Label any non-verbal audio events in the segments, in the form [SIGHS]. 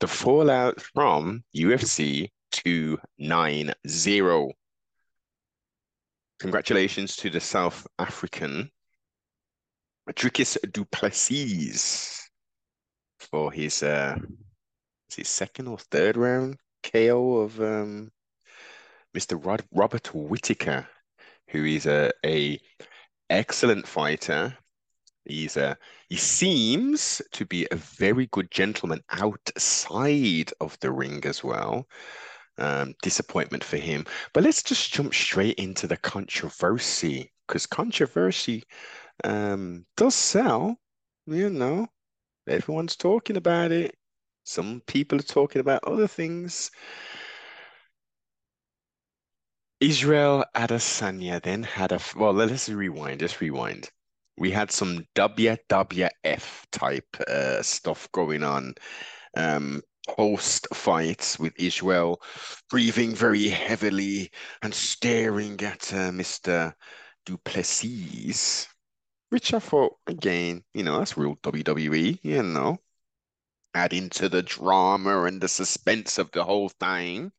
the fallout from UFC 290. Congratulations to the South African Dricus Du Plessis for his uh his second or third round KO of um Mr. Rod Robert Whittaker, who is a, a excellent fighter. He's a he seems to be a very good gentleman outside of the ring as well. Um, disappointment for him. But let's just jump straight into the controversy because controversy um, does sell. You know, everyone's talking about it. Some people are talking about other things. Israel Adesanya then had a well. Let's rewind. Let's rewind. We had some WWF type uh, stuff going on um, post fights with Israel breathing very heavily and staring at uh, Mr. Du Plessis, which I thought again, you know, that's real WWE, you know, adding to the drama and the suspense of the whole thing.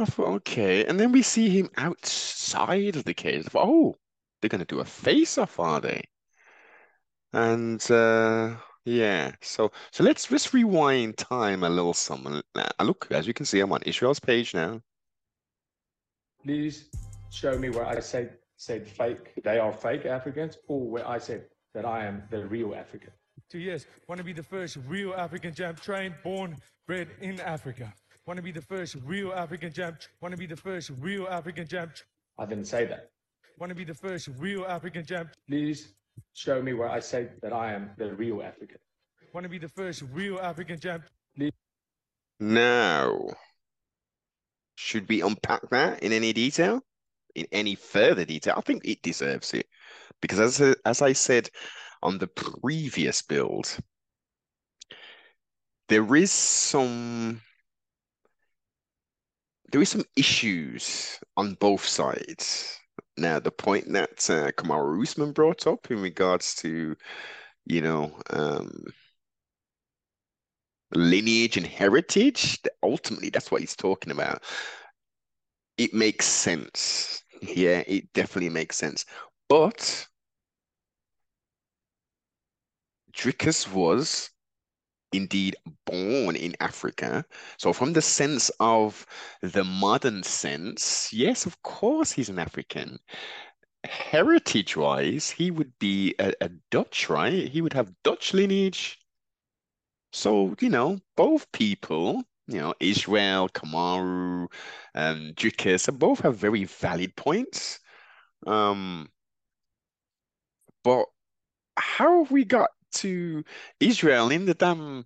I thought, okay. And then we see him outside of the cage. Thought, oh, they're going to do a face-off, are they? And uh, yeah, so so let's let's rewind time a little. Some look, as you can see, I'm on Israel's page now. Please show me where I said said fake. They are fake Africans, or where I said that I am the real African. Two years. Want to be the first real African champ, trained, born, bred in Africa. Want to be the first real African champ. Want to be the first real African champ. I didn't say that. Want to be the first real African champ. Please show me where I say that I am the real African. Want to be the first real African champ. Please. Now, should we unpack that in any detail? In any further detail? I think it deserves it. Because as, as I said on the previous build, there is some there is some issues on both sides. Now, the point that uh, Kamaru Usman brought up in regards to, you know, um, lineage and heritage, ultimately, that's what he's talking about. It makes sense. Yeah, it definitely makes sense. But Dricus was indeed born in Africa. So, from the sense of the modern sense, yes, of course, he's an African. Heritage wise, he would be a, a Dutch, right? He would have Dutch lineage. So, you know, both people, you know, Israel, Kamaru, and Dricus, both have very valid points. Um, but how have we got to Israel in the damn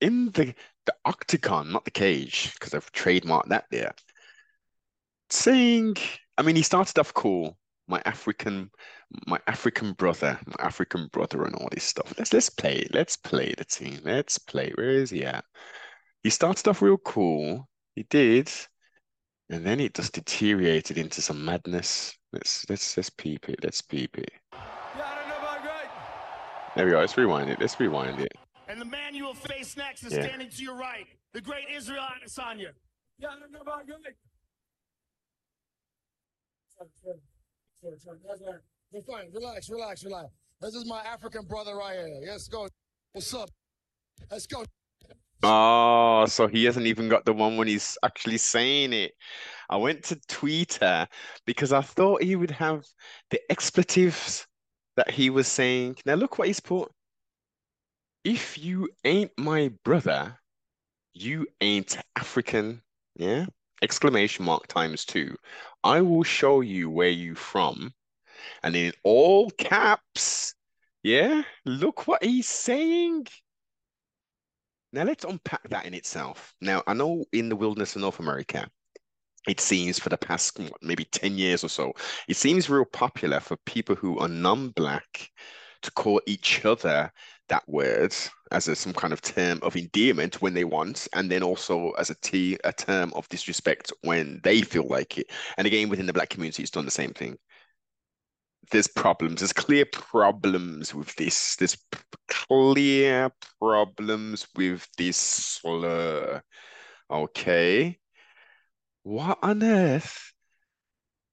in the the octagon, not the cage, because I've trademarked that there. Saying, I mean, he started off cool. My African, my African brother, my African brother, and all this stuff. Let's let's play. Let's play the team. Let's play. Where is he at? He started off real cool. He did, and then it just deteriorated into some madness. Let's let's let's peep it. Let's peep it. There we go. Let's rewind it. Let's rewind it. And the man you will face next is Yeah. standing to your right, the great Israel Adesanya. Yeah, I don't know about good. You're fine. Relax, relax, relax. This is my African brother right here. Let's go. What's up? Let's go. Oh, so he hasn't even got the one when he's actually saying it. I went to Twitter because I thought he would have the expletives that he was saying. Now look what he's put. If you ain't my brother, you ain't African. Yeah? Exclamation mark times two. I will show you where you from. And in all caps, yeah, look what he's saying. Now let's unpack that in itself. Now, I know in the wilderness of North America, it seems for the past mm, what, maybe 10 years or so, it seems real popular for people who are non-black to call each other that word as a, some kind of term of endearment when they want, and then also as a t a term of disrespect when they feel like it. And again, within the black community, it's done the same thing. there's problems. There's clear problems with this. There's p- clear problems with this slur. Okay. What on earth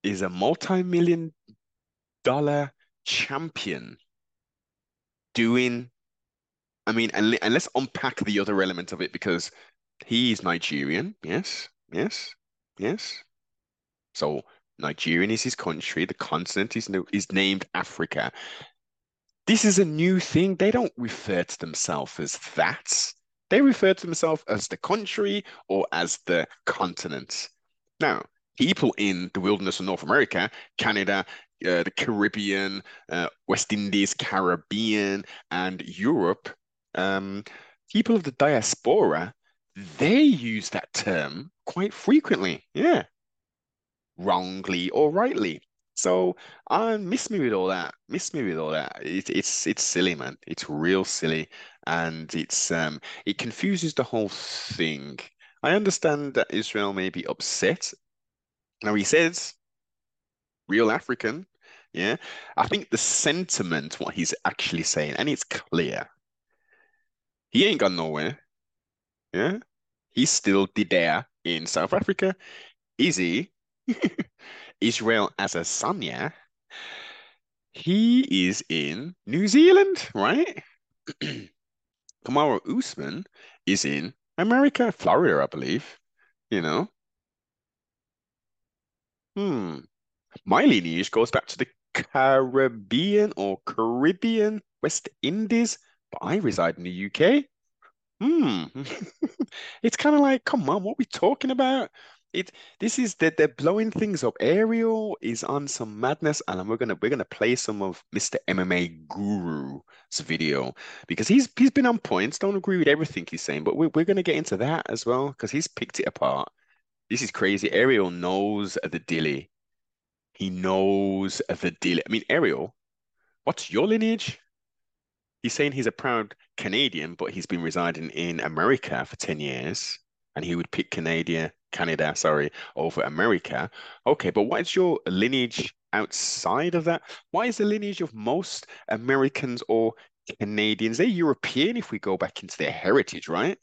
is a multi-million dollar champion doing? I mean, and, and let's unpack the other element of it because he's Nigerian. Yes, yes, yes. So Nigerian is his country. The continent is no, is named Africa. This is a new thing. They don't refer to themselves as that. They refer to themselves as the country or as the continent. Now, people in the wilderness of North America, Canada, uh, the Caribbean, uh, West Indies, Caribbean, and Europe, um, people of the diaspora, they use that term quite frequently. Yeah, wrongly or rightly. So uh, miss me with all that. Miss me with all that. It, it's it's silly, man. It's real silly, and it's um it confuses the whole thing. I understand that Israel may be upset. Now he says real African. Yeah. I think the sentiment, what he's actually saying, and it's clear. He ain't gone nowhere. Yeah. He's still there in South Africa. Is he? [LAUGHS] Israel as a son, yeah. he is in New Zealand, right? [CLEARS THROAT] Kamaru Usman is in America, Florida, I believe. You know? Hmm. My lineage goes back to the Caribbean or Caribbean, West Indies, but I reside in the UK. Hmm. [LAUGHS] It's kind of like, come on, what are we talking about? It this is that they're blowing things up. Ariel is on some madness, and we're gonna we're gonna play some of Mr. MMA Guru's video because he's he's been on points. Don't agree with everything he's saying, but we're we're gonna get into that as well because he's picked it apart. This is crazy. Ariel knows the dilly. He knows the dilly. I mean, Ariel, what's your lineage? He's saying he's a proud Canadian, but he's been residing in America for 10 years, and he would pick Canada, Canada, sorry, over America. Okay, but what is your lineage outside of that? Why is the lineage of most Americans or Canadians? They're European if we go back into their heritage, right?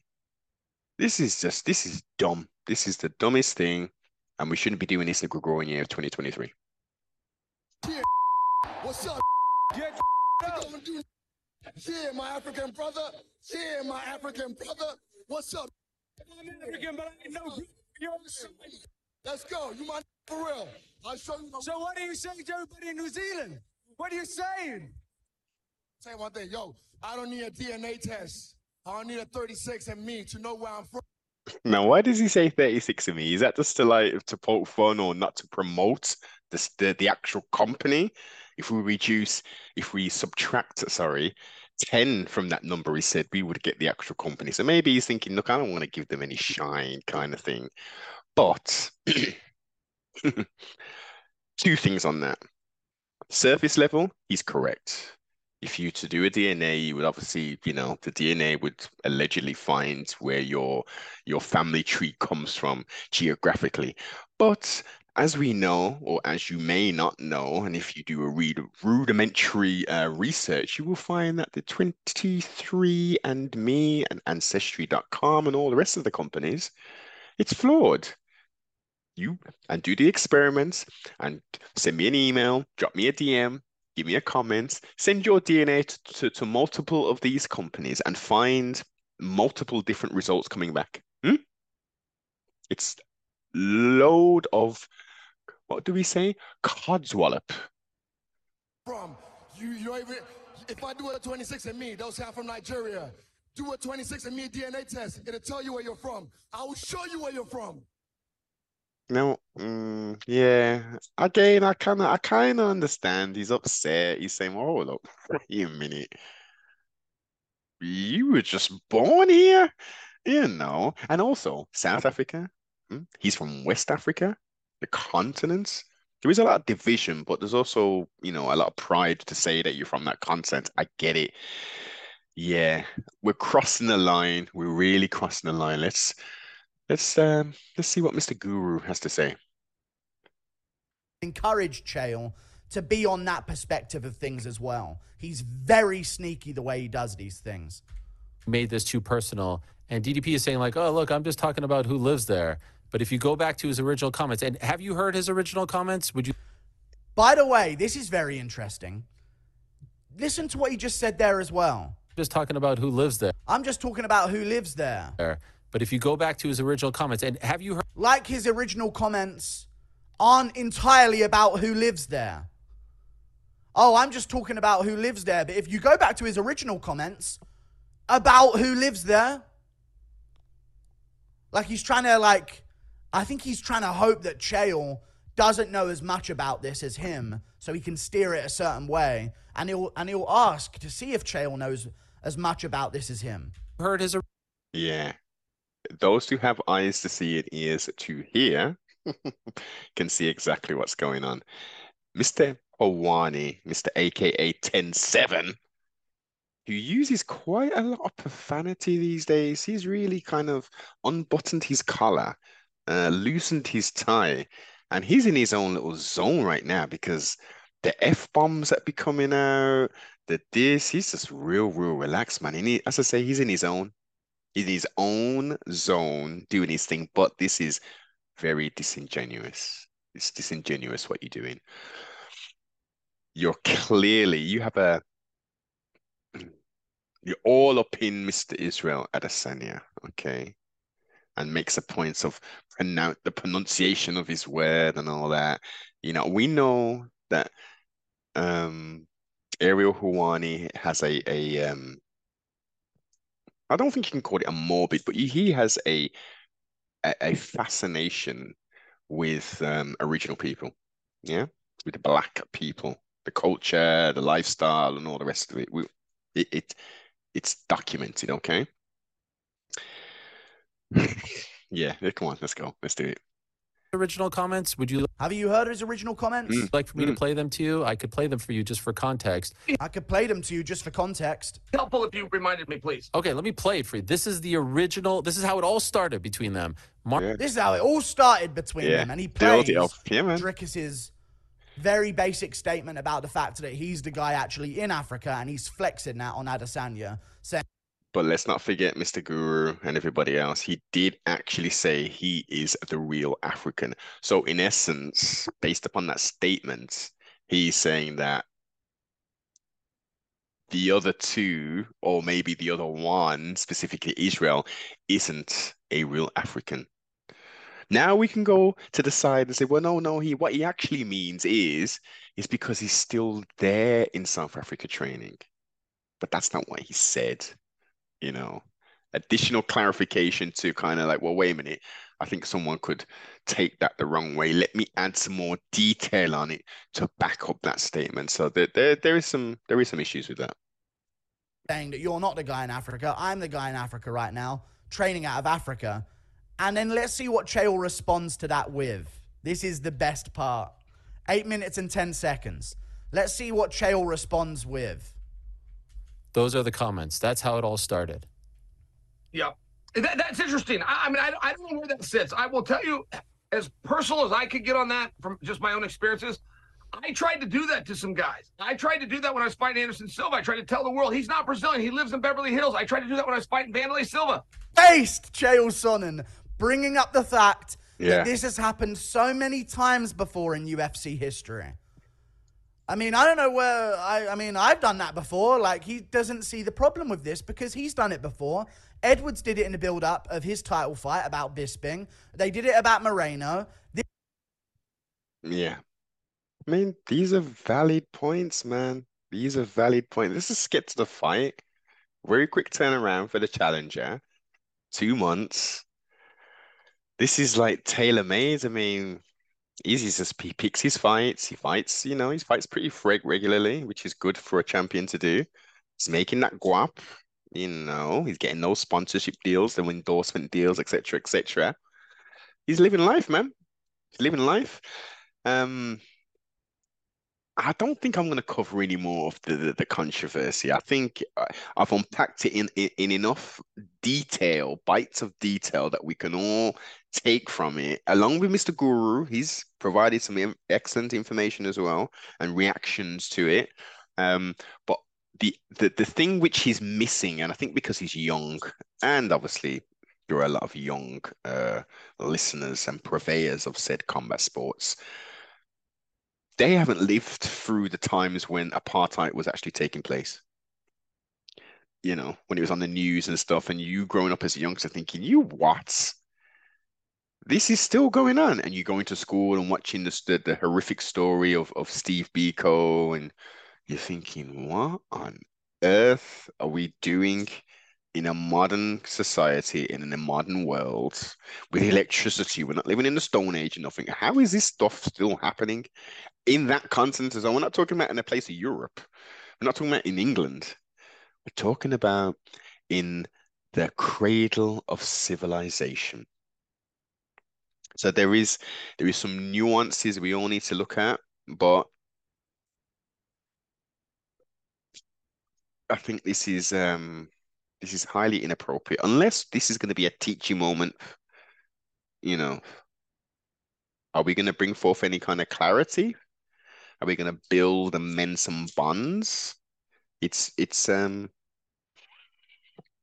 This is just, this is dumb. This is the dumbest thing, and we shouldn't be doing this in the Gregorian year of 2023. What's up? Get You? Yeah, my African brother. Yeah, my African brother. What's up? I'm African, but I ain't no you're Let's go. You my for real. I'll show you. My, So what are you saying to everybody in New Zealand? What are you saying? say one thing, yo. I don't need a DNA test. I don't need a 36 and me to know where I'm from. Now, why does he say 36 and me? Is that just to like to poke fun or not to promote the the, the actual company? If we reduce, if we subtract, sorry, 10 from that number he said, we would get the actual company. So maybe he's thinking, look, I don't want to give them any shine kind of thing. But [CLEARS THROAT] two things on that. Surface level, he's correct. If you to do a DNA, you would obviously, you know, the DNA would allegedly find where your your family tree comes from geographically. But as we know, or as you may not know, and if you do a read rudimentary uh, research, you will find that the 23 and Me and Ancestry.com and all the rest of the companies, it's flawed. You and do the experiments and send me an email, drop me a DM, give me a comment, send your DNA to, to, to multiple of these companies and find multiple different results coming back. Hmm? It's load of what do we say? Codswallop. From you, you even. If I do a 26 and me, they'll say I'm from Nigeria. Do a 26 and me DNA test. It'll tell you where you're from. I will show you where you're from. No, mm, yeah. Again, I kind of, I kind of understand. He's upset. He's saying, "Oh, look, [LAUGHS] wait a minute. You were just born here, you know." And also, South Africa. hmm, He's from West Africa, the continents, There is a lot of division, but there's also, you know, a lot of pride to say that you're from that continent. I get it. Yeah, we're crossing the line. We're really crossing the line. Let's let's um let's see what Mr. Guru has to say. encourage Chael to be on that perspective of things as well. He's very sneaky the way he does these things. made this too personal. And DDP is saying, like, oh, look, I'm just talking about who lives there. But if you go back to his original comments, and have you heard his original comments? Would you By the way, this is very interesting. Listen to what he just said there as well. just talking about who lives there? I'm just talking about who lives there. But if you go back to his original comments, and have you heard Like his original comments aren't entirely about who lives there. Oh, I'm just talking about who lives there. But if you go back to his original comments about who lives there, like he's trying to like, I think he's trying to hope that Chael doesn't know as much about this as him, so he can steer it a certain way, and he'll and he'll ask to see if Chael knows as much about this as him. heard his Yeah. Those who have eyes to see and ears to hear [LAUGHS] can see exactly what's going on. Mr. Helwani, Mr. AKA 107, who uses quite a lot of profanity these days. He's really kind of unbuttoned his collar, uh, loosened his tie, and he's in his own little zone right now because the F bombs that be coming out, the this, he's just real, real relaxed, man. And he, as I say, he's in his own, in his own zone, doing his thing. But this is very disingenuous. It's disingenuous what you're doing. You're clearly, you have a, [CLEARS THROAT] you're all up in Mr. Israel Adesanya, okay? And makes a point of pronounce the pronunciation of his word and all that. You know, we know that um Ariel Helwani has a a um I don't think you can call it a morbid, but he, he has a, a a fascination with um original people, yeah, with the black people, the culture, the lifestyle, and all the rest of it. We it, it it's documented, okay? Yeah, yeah, come on, let's go. Let's do it. original comments? Would you Have you heard his original comments? like for me to Mm. play them to you? I could play them for you just for context. I could play them to you just for context. Helpful if you reminded me, please. Okay, let me play it for you. This is the original. This is how it all started between them. Mark Yeah. This is how it all started between Yeah, them, and he build plays it up. Yeah, man. Dricus's very basic statement about the fact that he's the guy actually in Africa, and he's flexing that on Adesanya, saying But let's not forget Mr. Guru and everybody else. He did actually say he is the real African. So, in essence, based upon that statement, he's saying that the other two, or maybe the other one, specifically Israel, isn't a real African. Now we can go to the side and say, well, no, no, he what he actually means is is because he's still there in South Africa training. But that's not what he said you know, additional clarification to kind of like, well, wait a minute, I think someone could take that the wrong way. Let me add some more detail on it to back up that statement. So there, there, there is some, there is some issues with that. saying that you're not the guy in Africa. I'm the guy in Africa right now, training out of Africa. And then let's see what Chael responds to that with. This is the best part. Eight minutes and 10 seconds. Let's see what Chael responds with. Those are the comments. That's how it all started. Yeah, that, that's interesting. I, I mean, I, I don't know where that sits. I will tell you, as personal as I could get on that from just my own experiences, I tried to do that to some guys. I tried to do that when I was fighting Anderson Silva. I tried to tell the world he's not Brazilian. He lives in Beverly Hills. I tried to do that when I was fighting Vanderlei Silva. Faced Chael Sonnen, bringing up the fact Yeah. that this has happened so many times before in UFC history. I mean, I don't know where I I mean, I've done that before. Like he doesn't see the problem with this because he's done it before. Edwards did it in the build up of his title fight about Bisping. They did it about Moreno. This Yeah. I mean, these are valid points, man. These are valid points. This is skip to the fight. Very quick turnaround for the challenger. Two months. This is like tailor-made. I mean, Easy just he picks his fights. He fights, you know, he fights pretty freg regularly, which is good for a champion to do. He's making that guap, you know, he's getting those sponsorship deals, the endorsement deals, etc., etc. He's living life, man. He's living life. Um, I don't think I'm going to cover any more of the, the, the controversy. I think I- I've unpacked it in, in in enough detail, bites of detail that we can all take from it. Along with Mr. Guru, he's provided some excellent information as well and reactions to it. Um, but the, the the thing which he's missing, and I think because he's young, and obviously there are a lot of young uh, listeners and purveyors of said combat sports they haven't lived through the times when apartheid was actually taking place. You know, when it was on the news and stuff, and you growing up as a youngster thinking, you what? This is still going on, and you going to school and watching this, the the horrific story of of Steve Biko, and you're thinking, what on earth are we doing in a modern society, and in a modern world, with electricity? We're not living in the Stone Age and nothing. How is this stuff still happening? In that continent as well. We're not talking about in a place of Europe. We're not talking about in England. We're talking about in the cradle of civilization. So there is there is some nuances we all need to look at, but I think this is um this is highly inappropriate unless this is going to be a teaching moment. You know, are we going to bring forth any kind of clarity? Are we going to build and mend some bonds? It's it's um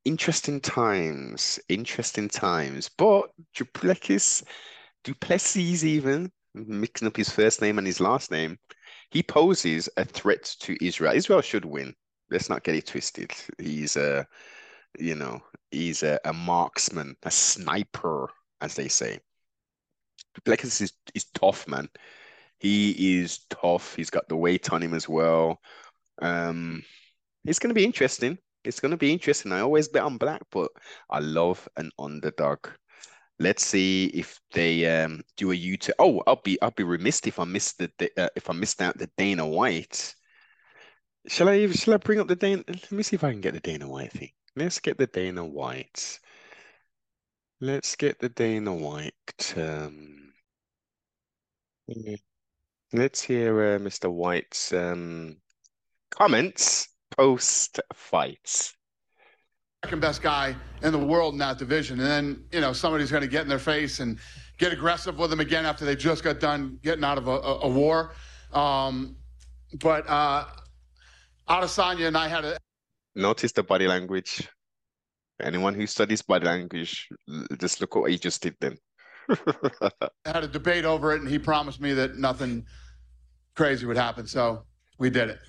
interesting times, interesting times. But Du Plessis, Duplessis even mixing up his first name and his last name, he poses a threat to Israel. Israel should win. Let's not get it twisted. He's a, you know, he's a, a marksman, a sniper, as they say. Du Plessis is, is tough, man. He is tough. He's got the weight on him as well. Um, it's going to be interesting. It's going to be interesting. I always bet on black, but I love an underdog. Let's see if they um, do a U turn. Oh, I'll be I'll be remiss if I missed the uh, if I missed out the Dana White. Shall I shall I bring up the Dana? Let me see if I can get the Dana White thing. Let's get the Dana White. Let's get the Dana White. Um, let's hear uh, Mr. White's um, comments post fight. second best guy in the world in that division. And then, you know, somebody's going to get in their face and get aggressive with them again after they just got done getting out of a, a, a war. Um, but uh, Adesanya and I had a Notice the body language. Anyone who studies body language, just look at what he just did then. Had a debate over it, and he promised me that nothing crazy would happen. So we did it.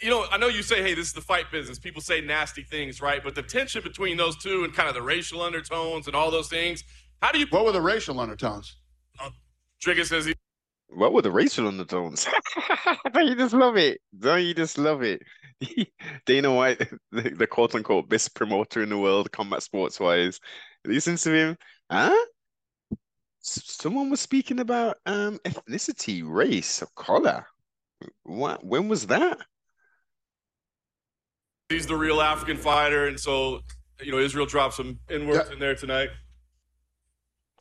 you know, I know you say, hey, this is the fight business. People say nasty things, right? But the tension between those two and kind of the racial undertones and all those things, how do you. What were the racial undertones? Uh, Trigger says he. What were the racial undertones? [LAUGHS] Don't you just love it? Don't you just love it? [LAUGHS] Dana White, [LAUGHS] the, the quote unquote best promoter in the world, combat sports wise. Listen to him. Huh? S- Someone was speaking about um ethnicity, race, or color. What? When was that? He's the real African fighter. And so, you know, Israel dropped some N words Yeah. in there tonight.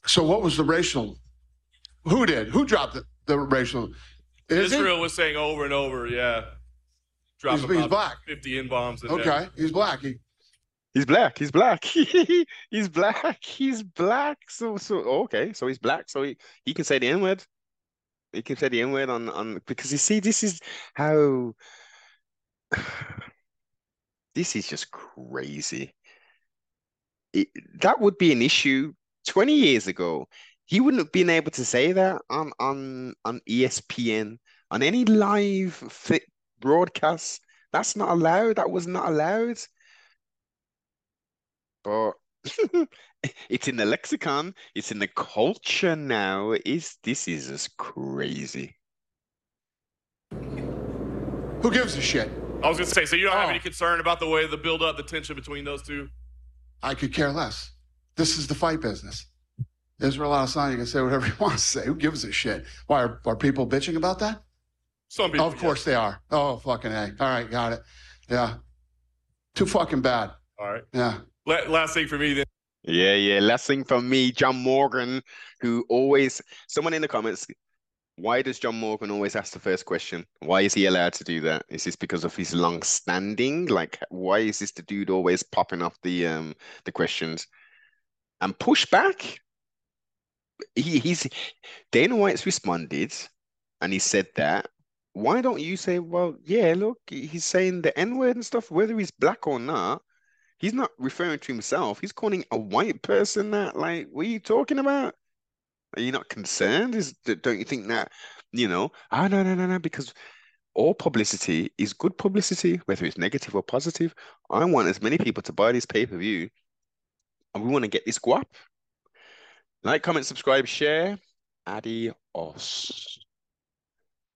So what was the racial? Who did? Who dropped the, the racial? Is he? Israel was saying over and over, yeah. Drop He's- he's black. 50 N bombs in there. Okay, he's black. He, He's black. He's black. [LAUGHS] he's black. He's black. So so oh, okay. So he's black. So he, he can say the N word. He can say the N word on on because you see this is how [SIGHS] this is just crazy. It, that would be an issue 20 years ago. He wouldn't have been able to say that on on on ESPN on any live fit broadcast. That's not allowed. That was not allowed. But [LAUGHS] it's in the lexicon, it's in the culture now. Is this is just crazy. who gives a shit? I was going to say, so you don't have Oh. any concern about the way the build up, the tension between those two? I could care less. This is the fight business. Israel Adesanya can say whatever [LAUGHS] he wants to say. Who gives a shit? Why are, are people bitching about that? Some people. of course they are. Oh, fucking A. All right, got it. Yeah. Too fucking bad. All right. Yeah. La- last thing for me then. Yeah, yeah. Last thing from me, John Morgan, who always someone in the comments Why does John Morgan always ask the first question? Why is he allowed to do that? Is this because of his long standing? Like, why is this the dude always popping off the um the questions? And push back. He he's Dana White's responded and he said that. Why don't you say, well, yeah, look, he's saying the N-word and stuff, whether he's black or not, he's not referring to himself. He's calling a white person that. Like, what are you talking about? Are you not concerned? Is don't you think that, you know, ah no, no, no, no, because all publicity is good publicity, whether it's negative or positive. I want as many people to buy this pay-per-view, and we want to get this guap. Like, comment, subscribe, share. Adios.